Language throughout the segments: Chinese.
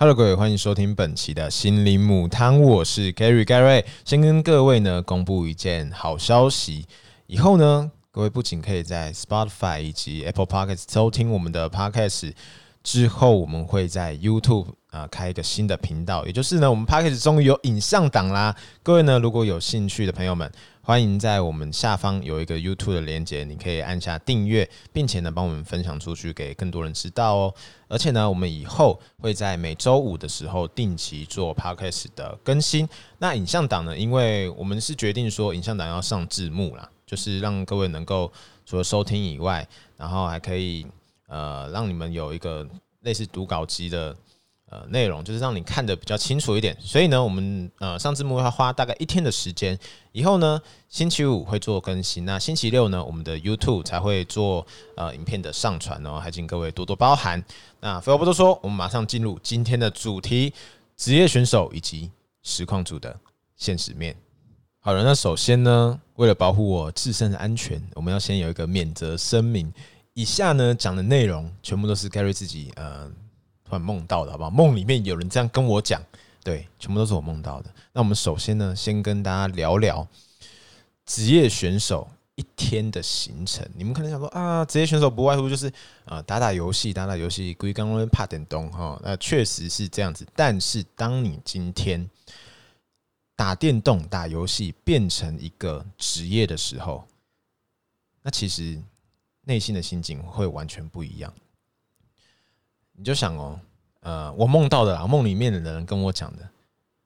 Hello，各位，欢迎收听本期的心灵母汤，我是 Gary Gary。先跟各位呢公布一件好消息，以后呢，各位不仅可以在 Spotify 以及 Apple Podcast 收听我们的 Podcast，之后我们会在 YouTube 啊开一个新的频道，也就是呢，我们 Podcast 终于有影像档啦。各位呢，如果有兴趣的朋友们，欢迎在我们下方有一个 YouTube 的连接，你可以按下订阅，并且呢帮我们分享出去给更多人知道哦。而且呢，我们以后会在每周五的时候定期做 Podcast 的更新。那影像档呢，因为我们是决定说影像档要上字幕啦，就是让各位能够除了收听以外，然后还可以呃让你们有一个类似读稿机的。呃，内容就是让你看的比较清楚一点，所以呢，我们呃上字幕要花大概一天的时间。以后呢，星期五会做更新，那星期六呢，我们的 YouTube 才会做呃影片的上传哦，还请各位多多包涵。那废话不多说，我们马上进入今天的主题：职业选手以及实况组的现实面。好了，那首先呢，为了保护我自身的安全，我们要先有一个免责声明。以下呢讲的内容全部都是 Gary 自己呃。突然梦到的，好不好？梦里面有人这样跟我讲，对，全部都是我梦到的。那我们首先呢，先跟大家聊聊职业选手一天的行程。你们可能想说啊，职业选手不外乎就是啊，打打游戏，打打游戏，归刚刚怕点东哈。那确实是这样子。但是当你今天打电动、打游戏变成一个职业的时候，那其实内心的心境会完全不一样。你就想哦，呃，我梦到的啦，梦里面的人跟我讲的，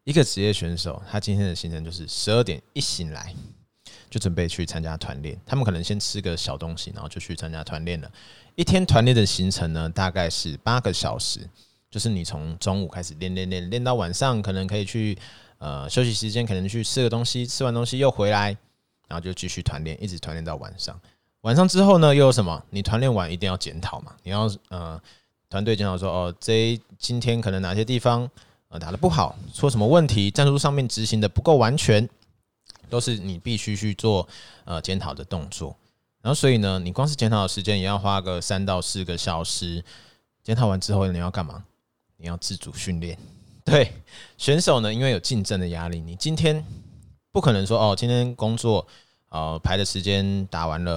一个职业选手，他今天的行程就是十二点一醒来就准备去参加团练。他们可能先吃个小东西，然后就去参加团练了。一天团练的行程呢，大概是八个小时，就是你从中午开始练练练练到晚上，可能可以去呃休息时间，可能去吃个东西，吃完东西又回来，然后就继续团练，一直团练到晚上。晚上之后呢，又有什么？你团练完一定要检讨嘛，你要呃。团队检讨说：“哦，这今天可能哪些地方呃打的不好，出什么问题，战术上面执行的不够完全，都是你必须去做呃检讨的动作。然后，所以呢，你光是检讨的时间也要花个三到四个小时。检讨完之后，你要干嘛？你要自主训练。对选手呢，因为有竞争的压力，你今天不可能说哦，今天工作呃排的时间打完了，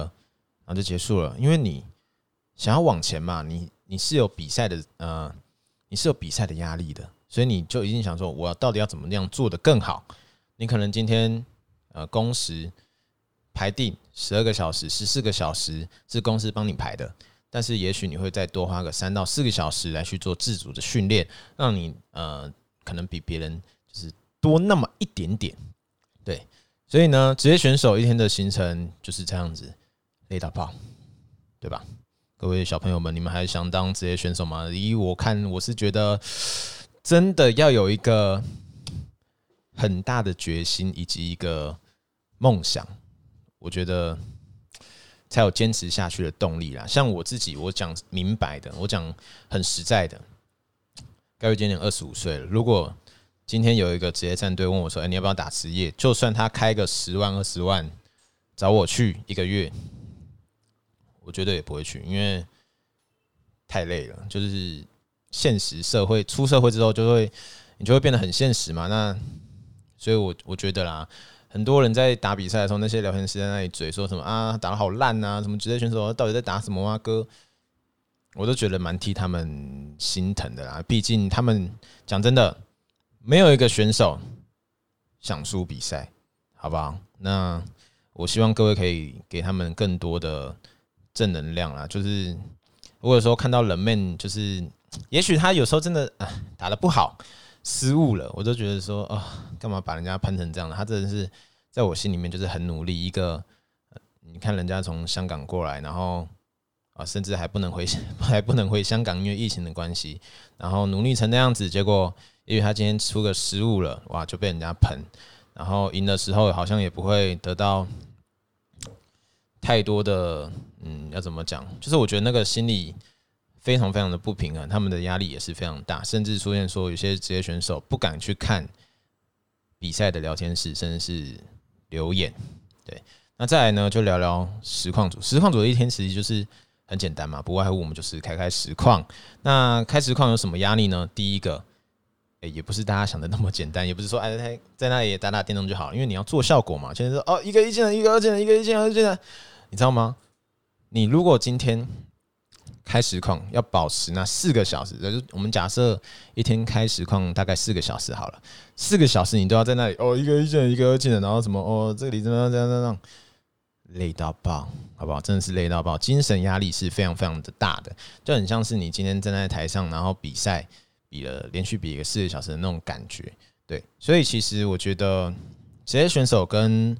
然后就结束了，因为你想要往前嘛，你。你是有比赛的，呃，你是有比赛的压力的，所以你就一定想说，我到底要怎么样做的更好？你可能今天呃工时排定十二个小时、十四个小时是公司帮你排的，但是也许你会再多花个三到四个小时来去做自主的训练，让你呃可能比别人就是多那么一点点。对，所以呢，职业选手一天的行程就是这样子，累到爆，对吧？各位小朋友们，你们还想当职业选手吗？以我看，我是觉得真的要有一个很大的决心以及一个梦想，我觉得才有坚持下去的动力啦。像我自己，我讲明白的，我讲很实在的。盖瑞今年二十五岁了，如果今天有一个职业战队问我说：“哎，你要不要打职业？”就算他开个十万、二十万找我去一个月。我绝对也不会去，因为太累了。就是现实社会，出社会之后就会，你就会变得很现实嘛。那所以，我我觉得啦，很多人在打比赛的时候，那些聊天室在那里嘴说什么啊，打的好烂啊，什么职业选手到底在打什么啊？哥，我都觉得蛮替他们心疼的啦。毕竟他们讲真的，没有一个选手想输比赛，好不好？那我希望各位可以给他们更多的。正能量啦，就是我有时候看到人们，就是也许他有时候真的啊打的不好，失误了，我都觉得说啊，干嘛把人家喷成这样的？他真的是在我心里面就是很努力一个，你看人家从香港过来，然后啊，甚至还不能回 还不能回香港，因为疫情的关系，然后努力成那样子，结果因为他今天出个失误了，哇，就被人家喷，然后赢的时候好像也不会得到。太多的，嗯，要怎么讲？就是我觉得那个心理非常非常的不平衡，他们的压力也是非常大，甚至出现说有些职业选手不敢去看比赛的聊天室，甚至是留言。对，那再来呢，就聊聊实况组。实况组的一天其实就是很简单嘛，不外乎我们就是开开实况。那开实况有什么压力呢？第一个，哎，也不是大家想的那么简单，也不是说哎在在那里打打电动就好，因为你要做效果嘛。现在说哦，一个一进来，一个二进来，一个一进来，二进来，你知道吗？你如果今天开实况要保持那四个小时，就是我们假设一天开实况大概四个小时好了，四个小时你都要在那里哦，一个一进来，一个二进来，然后什么哦，这里怎么样怎样怎样，累到爆，好不好？真的是累到爆，精神压力是非常非常的大的，就很像是你今天站在台上，然后比赛。比了连续比一个四个小时的那种感觉，对，所以其实我觉得职业选手跟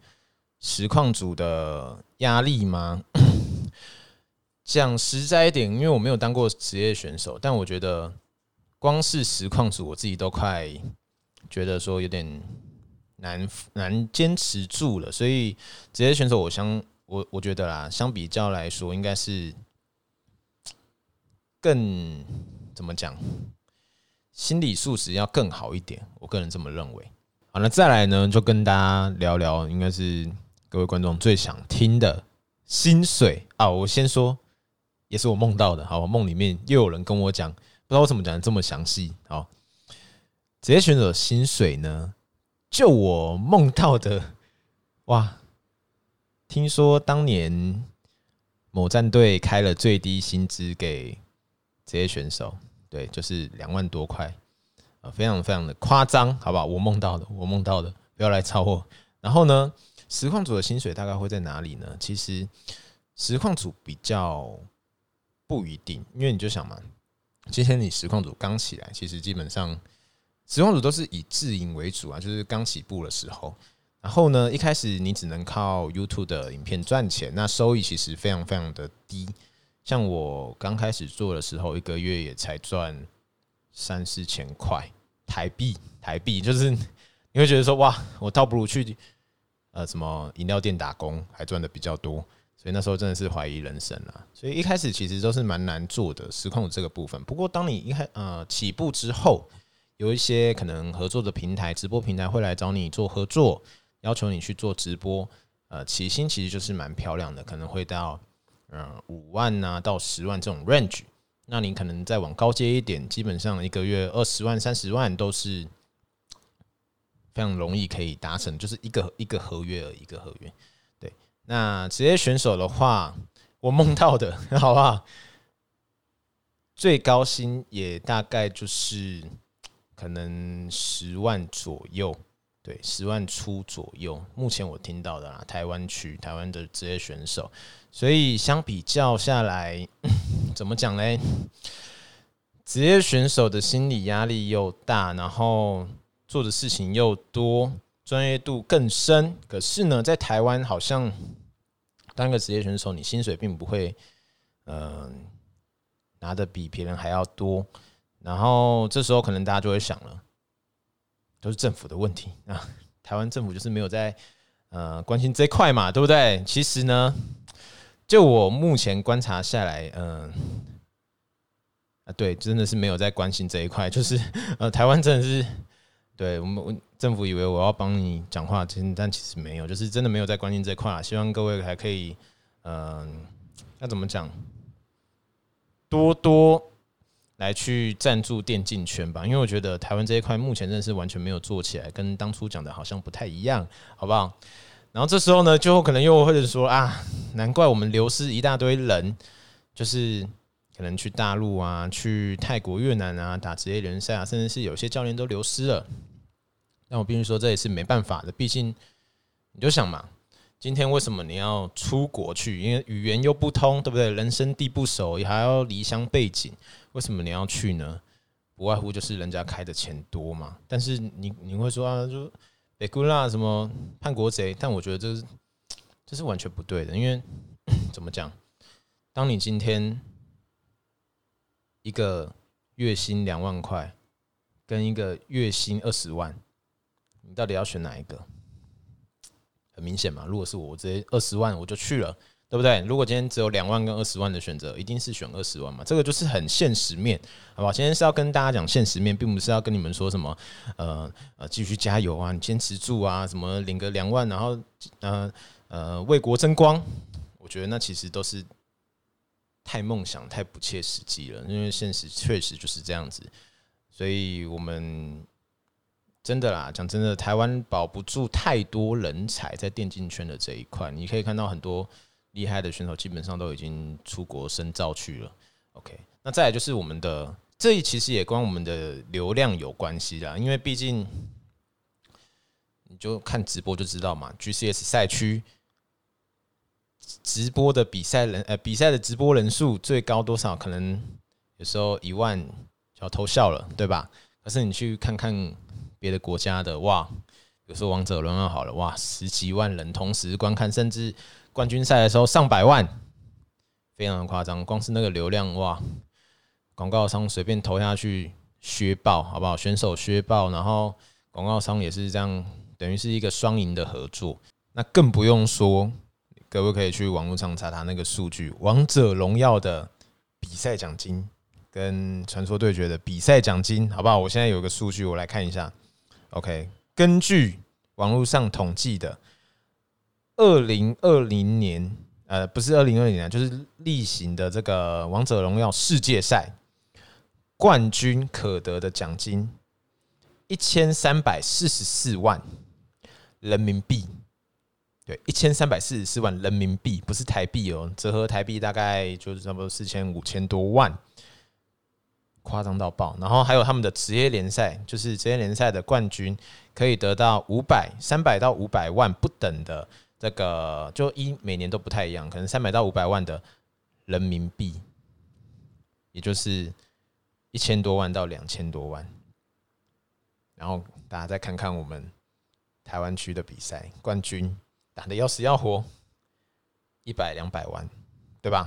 实况组的压力吗？讲实在一点，因为我没有当过职业选手，但我觉得光是实况组，我自己都快觉得说有点难难坚持住了。所以职业选手，我相我我觉得啦，相比较来说，应该是更怎么讲？心理素质要更好一点，我个人这么认为。好，那再来呢，就跟大家聊聊，应该是各位观众最想听的薪水啊。我先说，也是我梦到的。好，梦里面又有人跟我讲，不知道为什么讲的这么详细。好，职业选手薪水呢，就我梦到的，哇，听说当年某战队开了最低薪资给职业选手。对，就是两万多块，啊，非常非常的夸张，好不好？我梦到的，我梦到的，不要来抄我。然后呢，实况组的薪水大概会在哪里呢？其实实况组比较不一定，因为你就想嘛，今天你实况组刚起来，其实基本上实况组都是以自营为主啊，就是刚起步的时候。然后呢，一开始你只能靠 YouTube 的影片赚钱，那收益其实非常非常的低。像我刚开始做的时候，一个月也才赚三四千块台币，台币就是你会觉得说哇，我倒不如去呃什么饮料店打工，还赚的比较多，所以那时候真的是怀疑人生了。所以一开始其实都是蛮难做的，失控这个部分。不过当你一开呃起步之后，有一些可能合作的平台，直播平台会来找你做合作，要求你去做直播，呃起薪其实就是蛮漂亮的，可能会到。嗯，五万呐到十万这种 range，那你可能再往高阶一点，基本上一个月二十万、三十万都是非常容易可以达成，就是一个一个合约而一个合约。对，那职业选手的话，我梦到的 好不好？最高薪也大概就是可能十万左右。对，十万出左右，目前我听到的啦，台湾区台湾的职业选手，所以相比较下来，怎么讲嘞？职业选手的心理压力又大，然后做的事情又多，专业度更深。可是呢，在台湾好像当个职业选手，你薪水并不会，嗯，拿的比别人还要多。然后这时候可能大家就会想了。都是政府的问题 啊！台湾政府就是没有在呃关心这一块嘛，对不对？其实呢，就我目前观察下来，嗯啊，对，真的是没有在关心这一块。就是呃，台湾真的是对我们政府以为我要帮你讲话，其实但其实没有，就是真的没有在关心这块啊。希望各位还可以，嗯，要怎么讲，多多。来去赞助电竞圈吧，因为我觉得台湾这一块目前真的是完全没有做起来，跟当初讲的好像不太一样，好不好？然后这时候呢，就可能又或者说啊，难怪我们流失一大堆人，就是可能去大陆啊、去泰国、越南啊打职业联赛啊，甚至是有些教练都流失了。但我必须说，这也是没办法的，毕竟你就想嘛。今天为什么你要出国去？因为语言又不通，对不对？人生地不熟，也还要离乡背景，为什么你要去呢？不外乎就是人家开的钱多嘛。但是你你会说啊，就北姑啦什么叛国贼？但我觉得这是这是完全不对的，因为怎么讲？当你今天一个月薪两万块，跟一个月薪二十万，你到底要选哪一个？很明显嘛，如果是我，我直接二十万我就去了，对不对？如果今天只有两万跟二十万的选择，一定是选二十万嘛。这个就是很现实面，好吧？今天是要跟大家讲现实面，并不是要跟你们说什么，呃呃，继续加油啊，你坚持住啊，什么领个两万，然后呃呃为国争光，我觉得那其实都是太梦想、太不切实际了，因为现实确实就是这样子。所以我们真的啦，讲真的，台湾保不住太多人才在电竞圈的这一块。你可以看到很多厉害的选手，基本上都已经出国深造去了。OK，那再来就是我们的，这一其实也跟我们的流量有关系啦，因为毕竟你就看直播就知道嘛，GCS 赛区直播的比赛人，呃，比赛的直播人数最高多少？可能有时候一万就要偷笑了，对吧？可是你去看看别的国家的，哇，比如说王者荣耀好了，哇，十几万人同时观看，甚至冠军赛的时候上百万，非常夸张。光是那个流量，哇，广告商随便投下去削爆，好不好？选手削爆，然后广告商也是这样，等于是一个双赢的合作。那更不用说。可不可以去网络上查查那个数据？王者荣耀的比赛奖金跟传说对决的比赛奖金，好不好？我现在有个数据，我来看一下。OK，根据网络上统计的，二零二零年，呃，不是二零二零年，就是例行的这个王者荣耀世界赛冠军可得的奖金一千三百四十四万人民币。对，一千三百四十四万人民币，不是台币哦，折合台币大概就是差不多四千五千多万，夸张到爆。然后还有他们的职业联赛，就是职业联赛的冠军可以得到五百、三百到五百万不等的这个，就一每年都不太一样，可能三百到五百万的人民币，也就是一千多万到两千多万。然后大家再看看我们台湾区的比赛冠军。打的要死要活，一百两百万，对吧？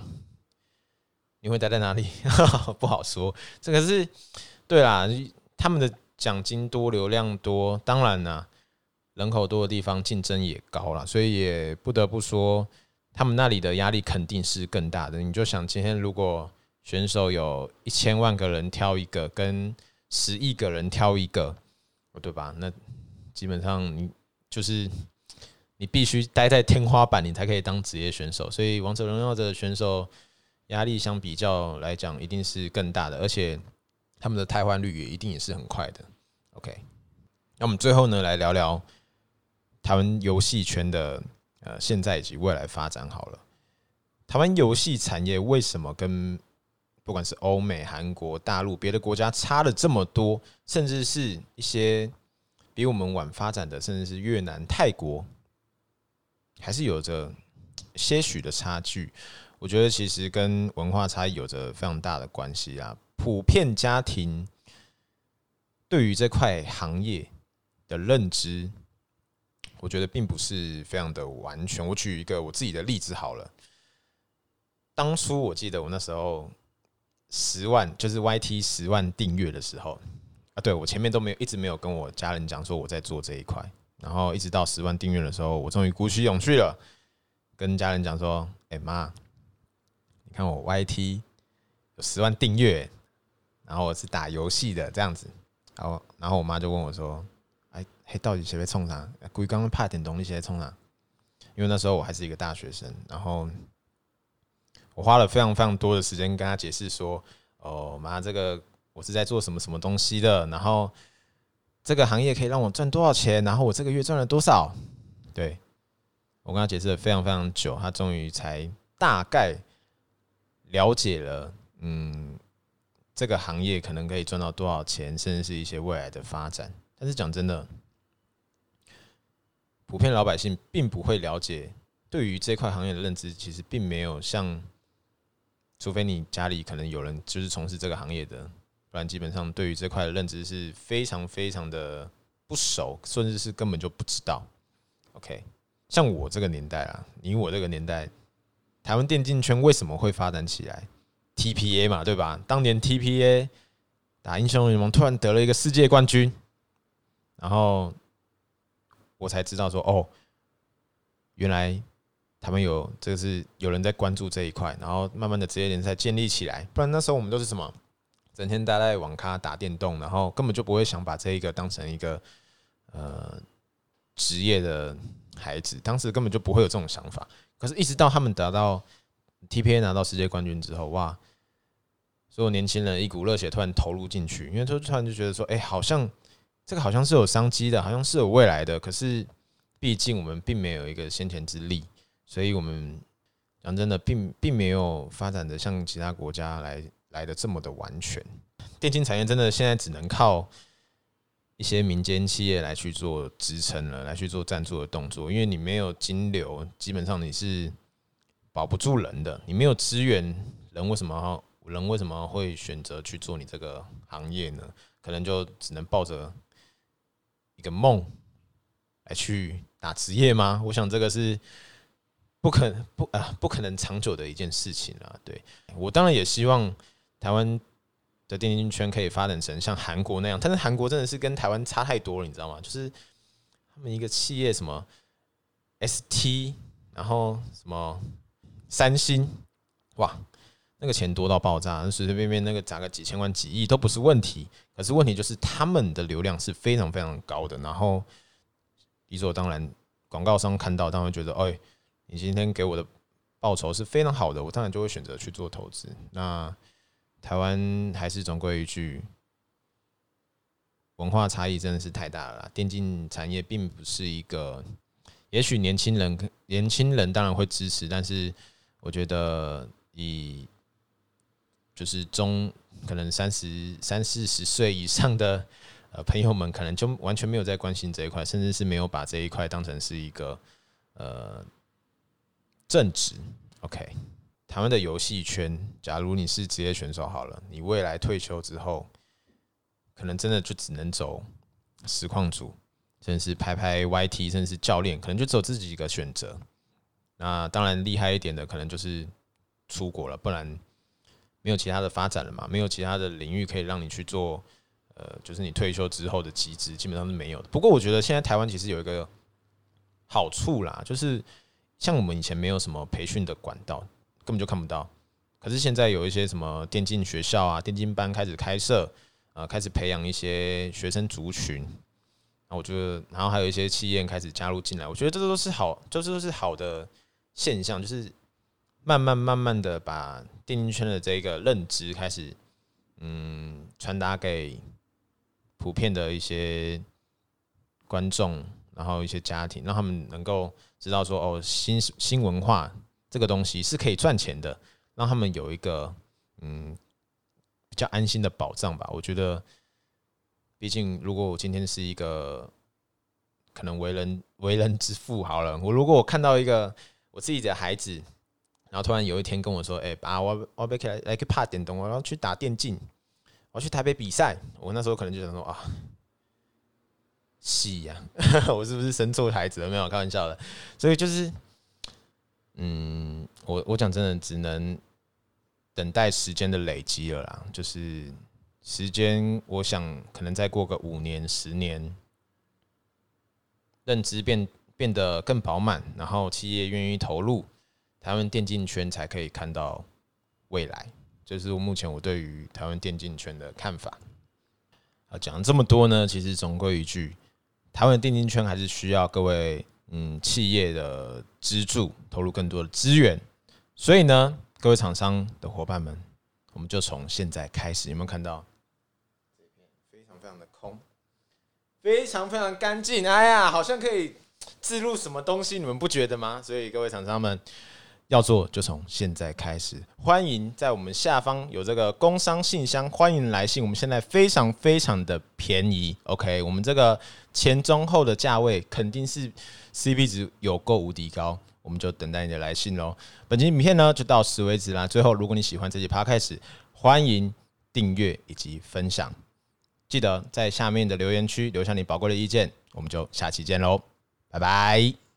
你会待在哪里？不好说。这个是对啦，他们的奖金多，流量多，当然啦，人口多的地方竞争也高了，所以也不得不说，他们那里的压力肯定是更大的。你就想，今天如果选手有一千万个人挑一个，跟十亿个人挑一个，对吧？那基本上你就是。你必须待在天花板，你才可以当职业选手。所以，王者荣耀的选手压力相比较来讲，一定是更大的，而且他们的汰换率也一定也是很快的。OK，那我们最后呢，来聊聊台湾游戏圈的呃现在以及未来发展好了。台湾游戏产业为什么跟不管是欧美、韩国、大陆别的国家差了这么多，甚至是一些比我们晚发展的，甚至是越南、泰国？还是有着些许的差距，我觉得其实跟文化差异有着非常大的关系啊。普遍家庭对于这块行业的认知，我觉得并不是非常的完全。我举一个我自己的例子好了，当初我记得我那时候十万就是 YT 十万订阅的时候啊，对我前面都没有一直没有跟我家人讲说我在做这一块。然后一直到十万订阅的时候，我终于鼓起勇气了，跟家人讲说：“哎妈，看我 YT 有十万订阅，然后我是打游戏的这样子。”然后，然后我妈就问我说：“哎，嘿，到底谁在冲啥？鬼刚刚怕点东西，谁在冲啥？”因为那时候我还是一个大学生，然后我花了非常非常多的时间跟他解释说：“哦妈，这个我是在做什么什么东西的。”然后。这个行业可以让我赚多少钱？然后我这个月赚了多少？对我跟他解释了非常非常久，他终于才大概了解了，嗯，这个行业可能可以赚到多少钱，甚至是一些未来的发展。但是讲真的，普遍老百姓并不会了解，对于这块行业的认知，其实并没有像，除非你家里可能有人就是从事这个行业的。不然基本上对于这块的认知是非常非常的不熟，甚至是根本就不知道。OK，像我这个年代啊，你我这个年代，台湾电竞圈为什么会发展起来？TPA 嘛，对吧？当年 TPA 打英雄联盟突然得了一个世界冠军，然后我才知道说，哦，原来他们有这个是有人在关注这一块，然后慢慢的职业联赛建立起来。不然那时候我们都是什么？整天待在网咖打电动，然后根本就不会想把这一个当成一个呃职业的孩子，当时根本就不会有这种想法。可是，一直到他们得到 TPA 拿到世界冠军之后，哇！所有年轻人一股热血突然投入进去，因为就突然就觉得说，哎，好像这个好像是有商机的，好像是有未来的。可是毕竟我们并没有一个先前之力，所以我们讲真的，并并没有发展的像其他国家来来的这么的完全。电竞产业真的现在只能靠一些民间企业来去做支撑了，来去做赞助的动作，因为你没有金流，基本上你是保不住人的。你没有资源，人为什么人为什么会选择去做你这个行业呢？可能就只能抱着一个梦来去打职业吗？我想这个是不可不啊不可能长久的一件事情啊。对我当然也希望台湾。的电竞圈可以发展成像韩国那样，但是韩国真的是跟台湾差太多了，你知道吗？就是他们一个企业什么 ST，然后什么三星，哇，那个钱多到爆炸，随随便便那个砸个几千万、几亿都不是问题。可是问题就是他们的流量是非常非常高的，然后理所当然，广告商看到当然觉得，哎，你今天给我的报酬是非常好的，我当然就会选择去做投资。那台湾还是总归一句，文化差异真的是太大了。电竞产业并不是一个，也许年轻人年轻人当然会支持，但是我觉得以就是中可能三十三四十岁以上的呃朋友们，可能就完全没有在关心这一块，甚至是没有把这一块当成是一个呃正职。OK。台湾的游戏圈，假如你是职业选手好了，你未来退休之后，可能真的就只能走实况组，甚至是拍拍 YT，甚至是教练，可能就只有自己一个选择。那当然厉害一点的，可能就是出国了，不然没有其他的发展了嘛，没有其他的领域可以让你去做。呃，就是你退休之后的机制基本上是没有的。不过我觉得现在台湾其实有一个好处啦，就是像我们以前没有什么培训的管道。根本就看不到，可是现在有一些什么电竞学校啊、电竞班开始开设，呃，开始培养一些学生族群。那我觉得，然后还有一些企业开始加入进来，我觉得这都是好，这都是好的现象，就是慢慢慢慢的把电竞圈的这个认知开始，嗯，传达给普遍的一些观众，然后一些家庭，让他们能够知道说，哦，新新文化。这个东西是可以赚钱的，让他们有一个嗯比较安心的保障吧。我觉得，毕竟如果我今天是一个可能为人为人之父，好了，我如果我看到一个我自己的孩子，然后突然有一天跟我说：“哎，爸，我我要来来去怕电动，我要去打电竞，我要去台北比赛。”我那时候可能就想说：“啊，戏呀，我是不是生错孩子了？没有开玩笑的。”所以就是。嗯，我我讲真的，只能等待时间的累积了啦。就是时间，我想可能再过个五年、十年，认知变变得更饱满，然后企业愿意投入，台湾电竞圈才可以看到未来。这是我目前我对于台湾电竞圈的看法。啊，讲了这么多呢，其实总归一句，台湾电竞圈还是需要各位。嗯，企业的资助投入更多的资源，所以呢，各位厂商的伙伴们，我们就从现在开始，有没有看到这片非常非常的空，非常非常干净？哎呀，好像可以置入什么东西，你们不觉得吗？所以各位厂商们。要做就从现在开始，欢迎在我们下方有这个工商信箱，欢迎来信。我们现在非常非常的便宜，OK，我们这个前中后的价位肯定是 CP 值有够无敌高，我们就等待你的来信喽。本期影片呢就到此为止啦。最后，如果你喜欢这期 p 开始，欢迎订阅以及分享，记得在下面的留言区留下你宝贵的意见。我们就下期见喽，拜拜。